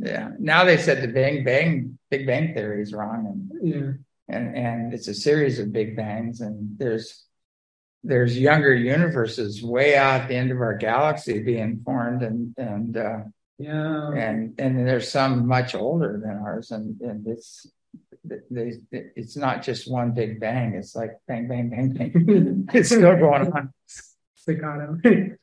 yeah. Now they said the Bang Bang Big Bang theory is wrong, and yeah. and and it's a series of big bangs, and there's there's younger universes way out at the end of our galaxy being formed, and and uh, Yeah. and and there's some much older than ours, and and it's they, it's not just one big bang. It's like bang bang bang bang. it's still going on. Staccato.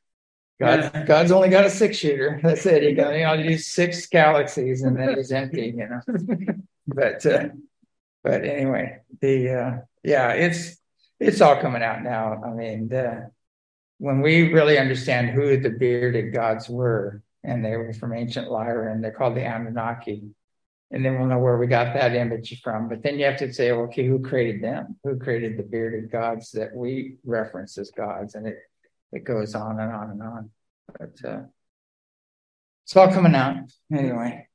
God, God's only got a six shooter. That's it. He got you know these six galaxies, and then he's empty. You know, but uh, but anyway, the uh, yeah, it's it's all coming out now. I mean, the, when we really understand who the bearded gods were, and they were from ancient Lyra, and they're called the Anunnaki, and then we'll know where we got that image from. But then you have to say, okay, who created them? Who created the bearded gods that we reference as gods? And it it goes on and on and on. But uh, it's all coming out anyway.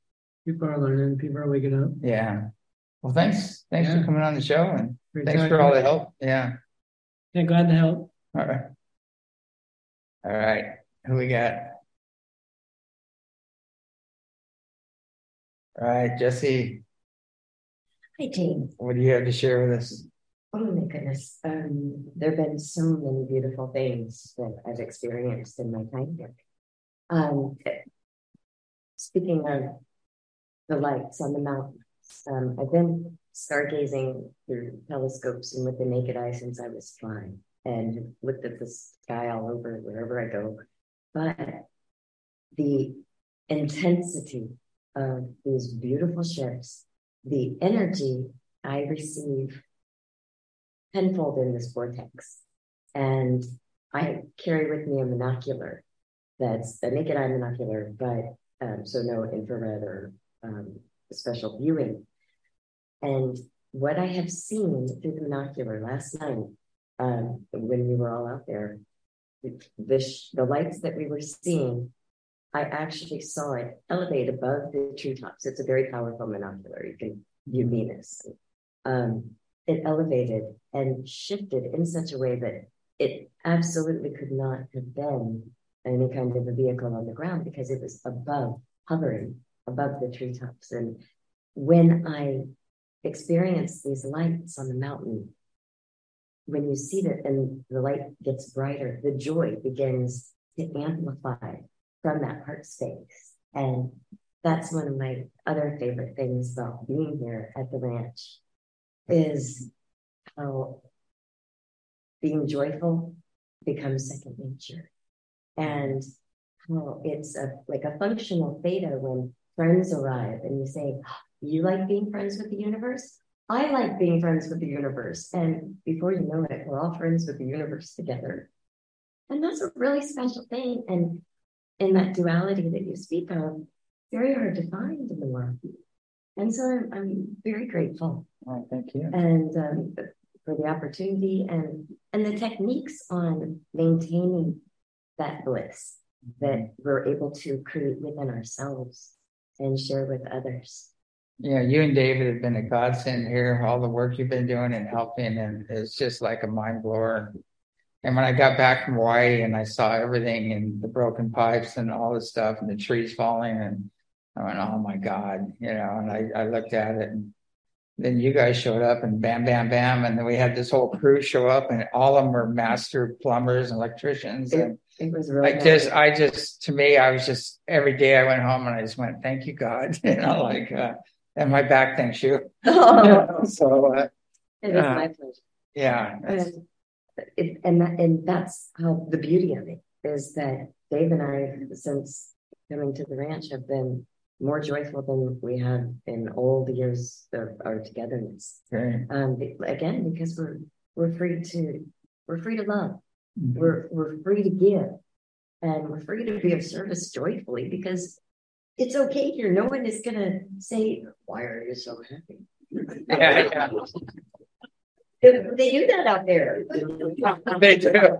People are learning. People are waking up. Yeah. Well, thanks. Thanks Yeah. for coming on the show, and Great thanks for all the help. Yeah. Yeah, glad to help. All right. All right. Who we got? All right, Jesse. Hi, James. What do you have to share with us? Oh my goodness. Um, there have been so many beautiful things that I've experienced in my time here. Um, speaking of the lights on the mountains, um, I've been stargazing through telescopes and with the naked eye since I was five and looked at the sky all over wherever I go. But the intensity of these beautiful ships, the energy I receive tenfold in this vortex. And I carry with me a monocular that's a naked eye monocular, but um, so no infrared or um, special viewing. And what I have seen through the monocular last night, um, when we were all out there, the, sh- the lights that we were seeing, I actually saw it elevate above the treetops. It's a very powerful monocular. You can view Venus. Um, it elevated and shifted in such a way that it absolutely could not have been any kind of a vehicle on the ground because it was above, hovering above the treetops. And when I experienced these lights on the mountain, when you see that and the light gets brighter, the joy begins to amplify from that heart space. And that's one of my other favorite things about being here at the ranch is how being joyful becomes second nature. And how it's a, like a functional theta when friends arrive and you say, You like being friends with the universe? I like being friends with the universe. And before you know it, we're all friends with the universe together. And that's a really special thing. And in that duality that you speak of, very hard to find in the world. And so I'm, I'm very grateful. Oh, thank you. And um, for the opportunity and and the techniques on maintaining that bliss that we're able to create within ourselves and share with others. Yeah, you and David have been a godsend here. All the work you've been doing and helping, and it's just like a mind blower. And when I got back from Hawaii and I saw everything and the broken pipes and all this stuff and the trees falling, and I went, "Oh my God!" You know. And I, I looked at it, and then you guys showed up, and bam, bam, bam, and then we had this whole crew show up, and all of them were master plumbers and electricians. It, And it was really I just, I just, to me, I was just every day I went home and I just went, "Thank you, God," you know, like, uh, and my back thanks you. oh, so uh, it is uh, my pleasure. yeah, it, and that, and that's how the beauty of it is that Dave and I, since coming to the ranch, have been more joyful than we have in all the years of our togetherness. great. Um, again, because we're we're free to we're free to love, Mhm. we're we're free to give, and we're free to be of service joyfully because it's okay here. No one is gonna say, "Why are you so happy?" Yeah, yeah. They, they do that out there. They do.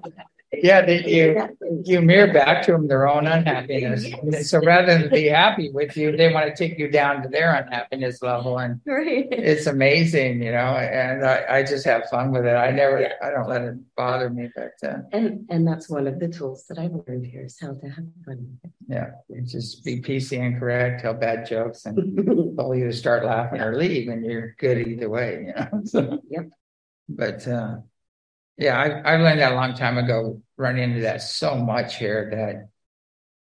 Yeah, they, you you mirror back to them their own unhappiness. Yes. So rather than be happy with you, they want to take you down to their unhappiness level, and Right. it's amazing, you know. And I, I just have fun with it. I never, Yeah. I don't let it bother me, but uh, And and that's one of the tools that I've learned here is how to have fun. yeah, just be PC and correct, tell bad jokes, and they'll either start laughing or leave, and you're good either way, you know. So, Yep. But uh, yeah, I I learned that a long time ago. Run into that so much here that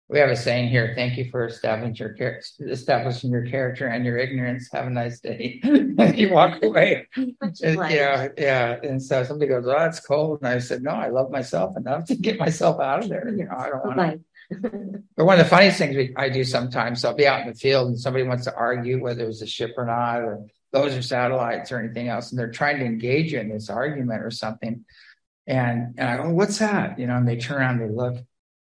we have a saying here: "Thank you for establishing your char- establishing your character and your ignorance. Have a nice day." you walk away. And, know, yeah. And so somebody goes, "Oh, it's cold," and I said, "No, I love myself enough to get myself out of there. You know, I don't want to." But one of the funniest things we, I do sometimes, I'll be out in the field and somebody wants to argue whether it's a ship or not, or those are satellites or anything else, and they're trying to engage you in this argument or something. And and I go, what's that? You know, and they turn around, they look,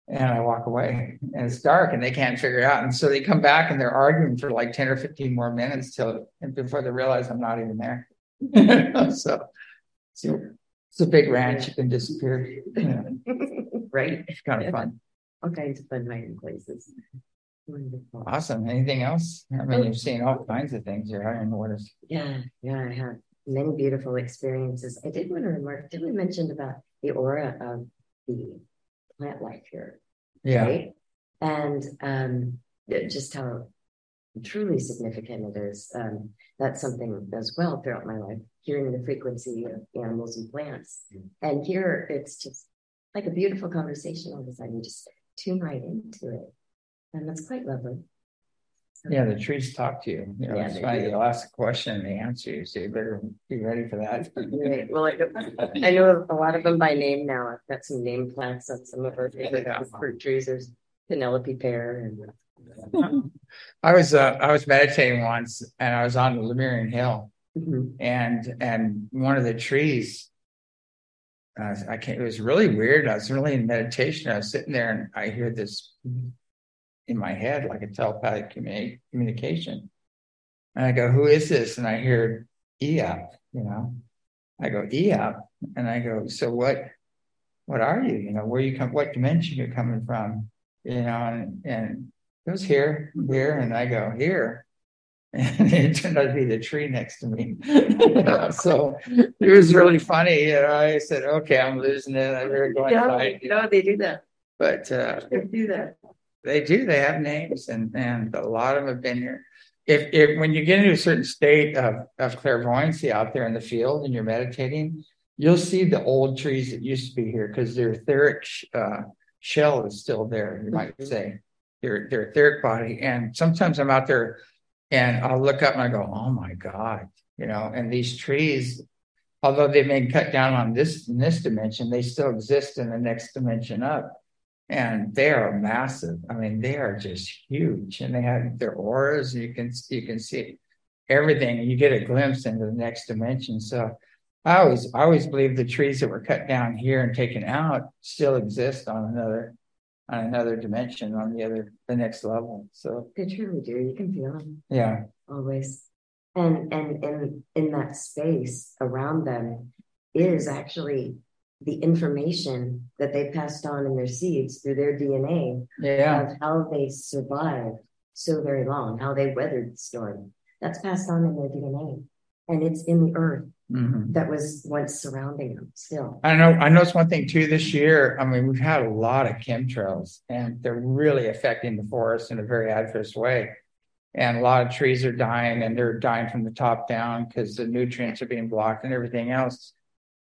and I walk away, and it's dark, and they can't figure it out. And so they come back and they're arguing for like ten or fifteen more minutes till and before they realize I'm not even there. so, so it's a big ranch, you can disappear. You know, right. it's kind of fun. All kinds of fun hiding places. Wonderful. Awesome. Anything else? I mean, you've seen all kinds of things here. I don't know what is. Yeah, yeah, I have many beautiful experiences. I did want to remark, did we mention about the aura of the plant life here? Yeah. Right. And um just how truly significant it is. Um, that's something as well throughout my life, hearing the frequency of animals and plants. And here it's just like a beautiful conversation all of a sudden. You just tune right into it. And that's quite lovely. Yeah, the trees talk to you. You know, Yeah, it's funny. They'll ask a question and they answer you, so you better be ready for that. Right. Well, I, I know a lot of them by name now. I've got some name plaques on some of our favorite Yeah. fruit trees. There's Penelope pear and I was uh, I was meditating once, and I was on the Lemurian Hill, Mhm. and and one of the trees. Uh, I can't. It was really weird. I was really in meditation. I was sitting there, and I hear this in my head, like a telepathic communi- communication. And I go, "Who is this?" And I hear Eop. You know, I go Eop, and I go, "So what? What are you? You know, where you come? What dimension you're coming from? You know?" And and it was here, here, and I go here. And it turned out to be the tree next to me. so it was really funny. You know, I said, okay, I'm losing it. I better go Yeah, inside. you know. no, they do that. But uh, They do that. They do. They have names, and and a lot of them have been here. If if when you get into a certain state of of clairvoyancy out there in the field and you're meditating, you'll see the old trees that used to be here because their etheric sh- uh, shell is still there. You might say their their etheric body. And sometimes I'm out there, and I'll look up and I go, "Oh my God!" You know. And these trees, although they've been cut down on this in this dimension, they still exist in the next dimension up and they are massive. I mean, they are just huge, and they have their auras. And you can you can see everything, you get a glimpse into the next dimension. So, I always I always believe the trees that were cut down here and taken out still exist on another on another dimension, on the other the next level. So, They truly do. You can feel them yeah, always. And and in in that space around them is actually the information that they passed on in their seeds through their DNA yeah, of how they survived so very long, how they weathered the storm. That's passed on in their DNA. And it's in the earth hmm that was once surrounding them still. I know. I noticed one thing too this year. I mean, we've had a lot of chemtrails, and they're really affecting the forest in a very adverse way. And a lot of trees are dying, and they're dying from the top down because the nutrients are being blocked and everything else.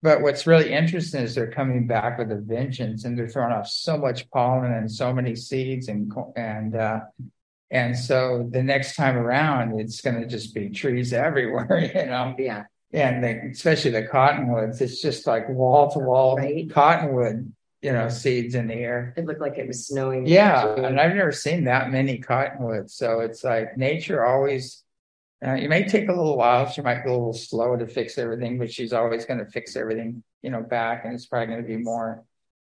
But what's really interesting is they're coming back with a vengeance, and they're throwing off so much pollen and so many seeds, and and uh, and so the next time around, it's going to just be trees everywhere, you know Yeah. and the, especially the cottonwoods, it's just like wall to wall cottonwood, you know, seeds in the air. It looked like it was snowing. Yeah, and I've never seen that many cottonwoods. So it's like nature always. Uh, it may take a little while. She might be a little slow to fix everything, but she's always going to fix everything, you know, back, and it's probably going to be more.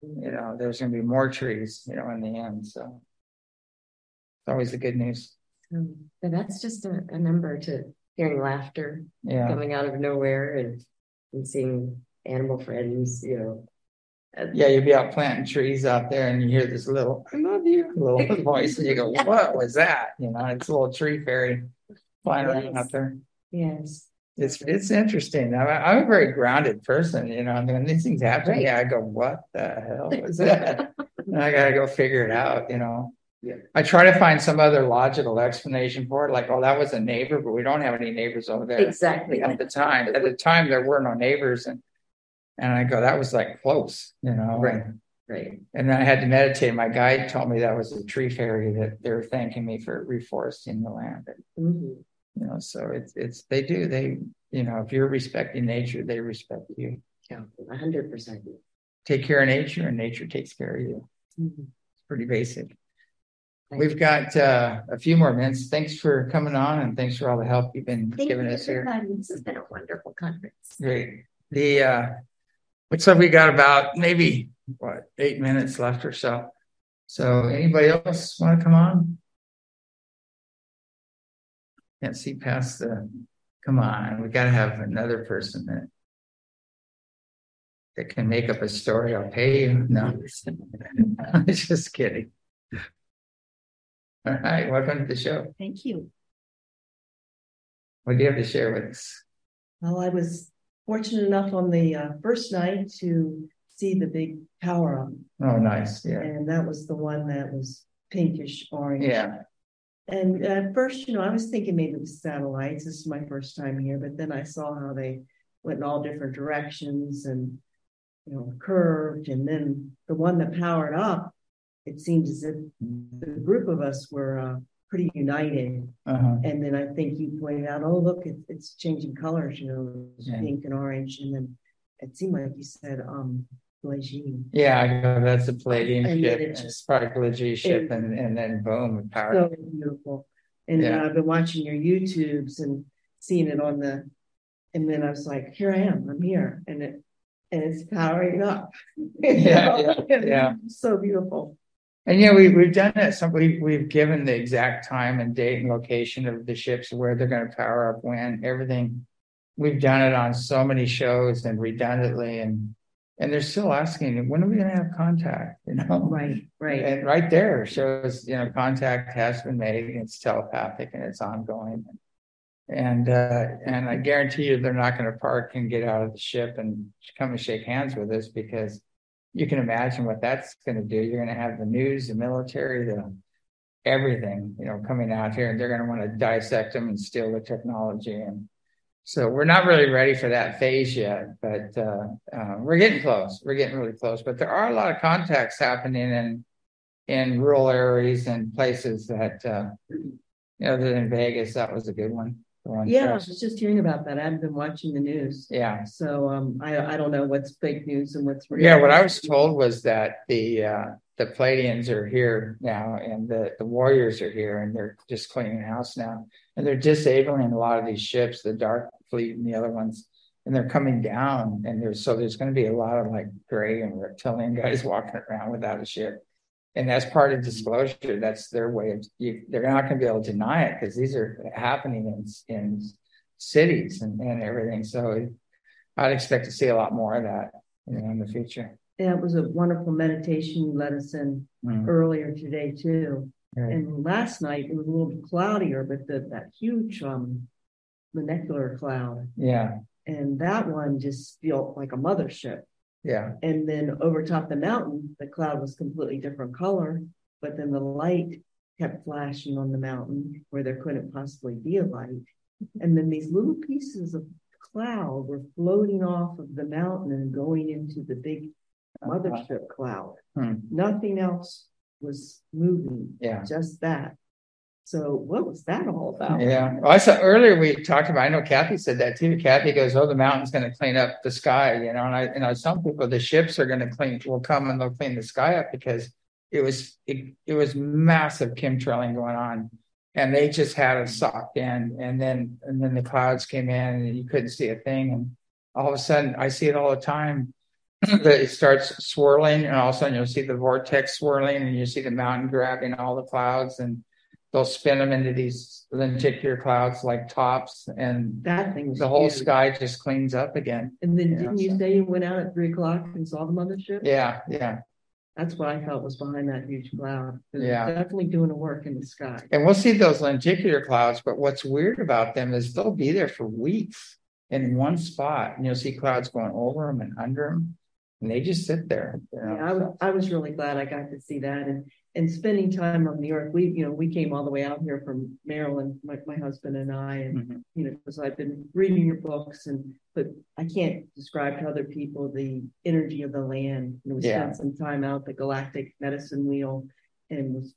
You know, there's going to be more trees, you know, in the end. So it's always the good news. Um, But that's just a, a number to hearing laughter Yeah. coming out of nowhere and, and seeing animal friends, you know. Yeah, you'll be out planting trees out there and you hear this little, I love you, little voice, and you go, What was that? You know, it's a little tree fairy flying around out there. Yes. It's it's interesting. I'm, I'm a very grounded person, you know, and when these things happen, Right. yeah, I go, What the hell was that? and I gotta go figure it out, you know. Yeah. I try to find some other logical explanation for it, like, oh, that was a neighbor, but we don't have any neighbors over there Exactly. at the time. At the time, there were no neighbors, and and I go, that was like close, you know. Right. Right. And then I had to meditate. My guide told me that was a tree fairy that they were thanking me for reforesting the land. Mhm. You know, so it's it's they do they you know if you're respecting nature, they respect you. Yeah. A hundred percent. Take care of nature, and nature takes care of you. Mhm. It's pretty basic. Thank We've got uh, a few more minutes. Thanks for coming on, and thanks for all the help you've been Thank giving you, us here. everybody. This has been a wonderful conference. Great. The uh looks like we got about maybe what eight minutes left or so. So anybody else want to come on? Can't see past the come on, we gotta have another person that that can make up a story. I'll pay you. No, I'm just kidding. All right, welcome to the show. Thank you. What do you have to share with us? Well, I was fortunate enough on the uh, first night to see the big power up, Oh, nice. Yeah. and that was the one that was pinkish orange. Yeah. And at first, you know, I was thinking maybe it was satellites. This is my first time here, but then I saw how they went in all different directions and, you know, curved. And then the one that powered up, it seemed as if the group of us were uh, pretty united. Uh-huh. And then I think you pointed out, oh, look, it, it's changing colors, you know, Yeah. pink and orange. And then it seemed like you said, um, Yeah, I go, that's a Pleiadian And ship. it It's just- probably G ship, and, and then boom, power. So beautiful. And Yeah. I've been watching your YouTubes and seeing it on the, and then I was like, here I am, I'm here. And it, and it's powering up. Yeah, yeah, yeah. So beautiful. And yeah, we we've done it. Some we we've given the exact time and date and location of the ships where they're going to power up when everything. We've done it on so many shows and redundantly, and and they're still asking when are we going to have contact? You know, Right, right. And right there shows you know contact has been made. It's telepathic and it's ongoing. And uh, and I guarantee you they're not going to park and get out of the ship and come and shake hands with us because you can imagine what that's going to do. You're going to have the news, the military, the everything, you know, coming out here, and they're going to want to dissect them and steal the technology. And so we're not really ready for that phase yet, but uh, uh, we're getting close. We're getting really close. But there are a lot of contacts happening in in rural areas and places that, uh, you know, other than Vegas, that was a good one. Yeah, I was just hearing about that. I haven't been watching the news. Yeah. So um, I I don't know what's fake news and what's real. Yeah, what I was told was that the uh, the Pleiadians are here now, and the the Warriors are here, and they're just cleaning house now, and they're disabling a lot of these ships, the Dark Fleet and the other ones, and they're coming down, and there's so there's going to be a lot of like gray and reptilian guys walking around without a ship, and that's part of disclosure. That's their way of you, they're not going to be able to deny it because these are happening in in cities and, and everything. So I'd expect to see a lot more of that you know, in the future. Yeah, it was a wonderful meditation you led us in Mm. earlier today too. Right. And last night it was a little bit cloudier, but the, that huge um molecular cloud Yeah, and that one just felt like a mothership. yeah, And then over top the mountain, the cloud was completely different color, but then the light kept flashing on the mountain where there couldn't possibly be a light. And then these little pieces of cloud were floating off of the mountain and going into the big mothership cloud. Hmm. Nothing else was moving, yeah. just that. So what was that all about? Yeah. Well, I saw earlier we talked about. I know Kathy said that too. Kathy goes, "Oh, the mountain's going to clean up the sky," you know. And I, and I, some people, the ships are going to clean, will come and they'll clean the sky up because it was it, it was massive chemtrailing going on, and they just had us sucked in. And then and then the clouds came in, and you couldn't see a thing. And all of a sudden, I see it all the time. That it starts swirling, and all of a sudden you'll see the vortex swirling, and you see the mountain grabbing all the clouds and they'll spin them into these lenticular clouds like tops and That thing the whole huge. sky just cleans up again And then Yeah, didn't you so- say you went out at three o'clock and saw them on the mothership? yeah yeah That's what I felt was behind that huge cloud. Yeah. Definitely doing the work in the sky. and we'll see those lenticular clouds but what's weird about them is they'll be there for weeks in one spot and you'll see clouds going over them and under them and they just sit there you know, Yeah, I was, I was really glad I got to see that and, and spending time on New York. We, you know, we came all the way out here from Maryland, my, my husband and I, and, Mhm. you know, because I've been reading your books and, but I can't describe to other people the energy of the land. You know, we Yeah. spent some time out the galactic medicine wheel and was,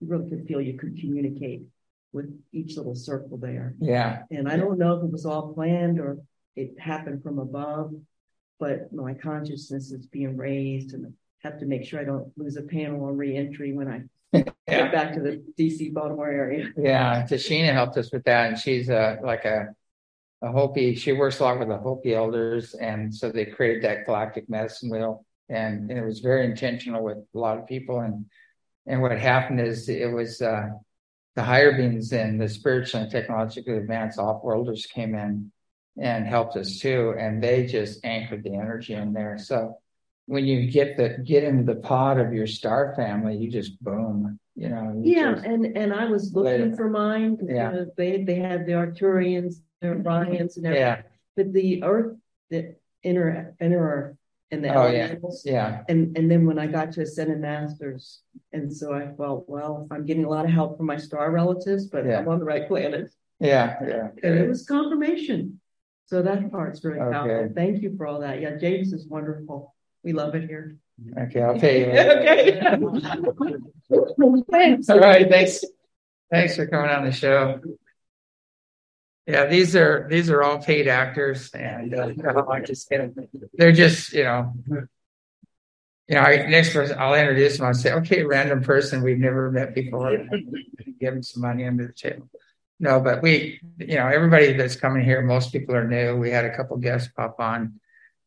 you really could feel you could communicate with each little circle there. yeah And I don't know if it was all planned or it happened from above, but my consciousness is being raised and I have to make sure I don't lose a panel on reentry when I yeah get back to the DC Baltimore area. Yeah, Tashina helped us with that, and she's a like a a Hopi. She works a lot with the Hopi elders, and so they created that galactic medicine wheel, and, and it was very intentional with a lot of people. And and what happened is it was uh, the higher beings and the spiritual and technologically advanced off-worlders came in and helped us too, and they just anchored the energy in there. So when you get the get into the pod of your star family, you just boom, you know. you Yeah, and and I was looking Later. for mine. you Yeah. know, they they had the Arcturians, the mm-hmm. Orions, and everything. yeah. But the Earth, the inner inner Earth, and the Oh, yeah. elementals. Yeah, And and then when I got to Ascended Masters, and so I felt, well, I'm getting a lot of help from my star relatives, but Yeah. I'm on the right planet. yeah, yeah. And it was confirmation. So that part's very Okay. powerful. Thank you for all that. Yeah, James is wonderful. We love it here. Okay, I'll pay you. okay. Thanks. All right, thanks. Thanks for coming on the show. Yeah, these are these are all paid actors, and uh, I'm just kidding. They're just you know, you know. I, next person, I'll introduce them. I'll say, "Okay, random person we've never met before." Give them some money under the table. No, but we, you know, everybody that's coming here, most people are new. We had a couple guests pop on,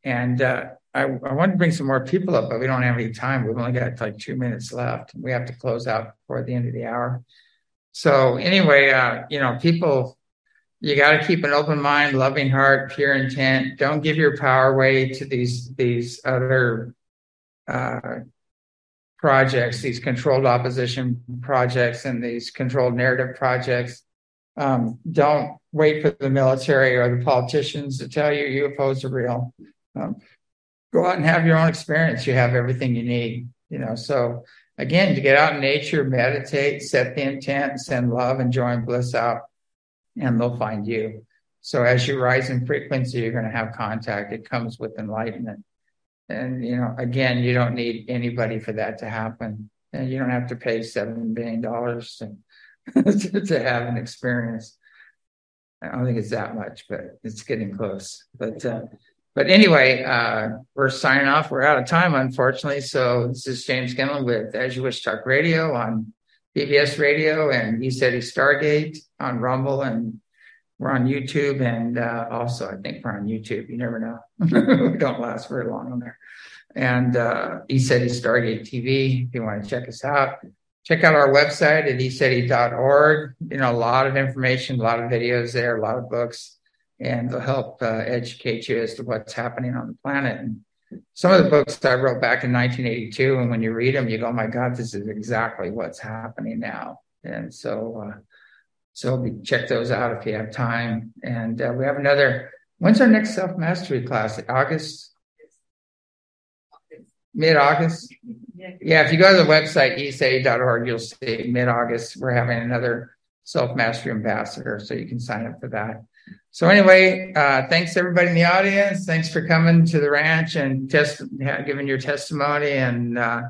and uh, I, I want to bring some more people up, but we don't have any time. We've only got like two minutes left. We have to close out before the end of the hour. So anyway, uh, you know, people, you got to keep an open mind, loving heart, pure intent. Don't give your power away to these these other uh, projects, these controlled opposition projects, and these controlled narrative projects. Um, don't wait for the military or the politicians to tell you UFOs are real. Um, go out and have your own experience. You have everything you need, you know. So again, to get out in nature, meditate, set the intent, send love and joy and bliss out, and they'll find you. So as you rise in frequency, you're going to have contact. It comes with enlightenment. And, you know, again, you don't need anybody for that to happen. And you don't have to pay $7 billion to, to have an experience. I don't think it's that much, but it's getting close. But, uh, but anyway, uh, we're signing off. We're out of time, unfortunately. So this is James Gilliland with As You Wish Talk Radio on BBS Radio and ECETI Stargate on Rumble, and we're on YouTube, and uh, also I think we're on YouTube. You never know; we don't last very long on there. And uh, ECETI Stargate TV. If you want to check us out, check out our website at eceti.org. You know, a lot of information, a lot of videos there, a lot of books and they'll help uh, educate you as to what's happening on the planet. And some of the books I wrote back in 1982, and when you read them, you go, "Oh my God, this is exactly what's happening now." And so, uh, so check those out if you have time. And uh, we have another. When's our next self mastery class? August, mid August. Yeah, if you go to the website eceti.org, you'll see mid August we're having another self mastery ambassador, so you can sign up for that. So anyway, uh, thanks everybody in the audience. Thanks for coming to the ranch and just giving your testimony and uh,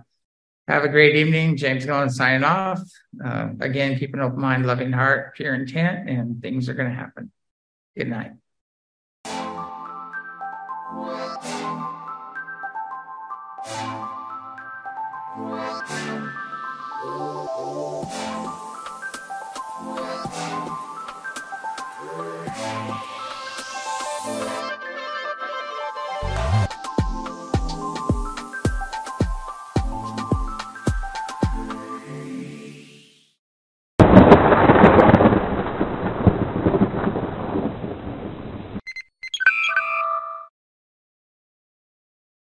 have a great evening. James Gilliland signing off. Uh, again, keep an open mind, loving heart, pure intent, and things are going to happen. Good night.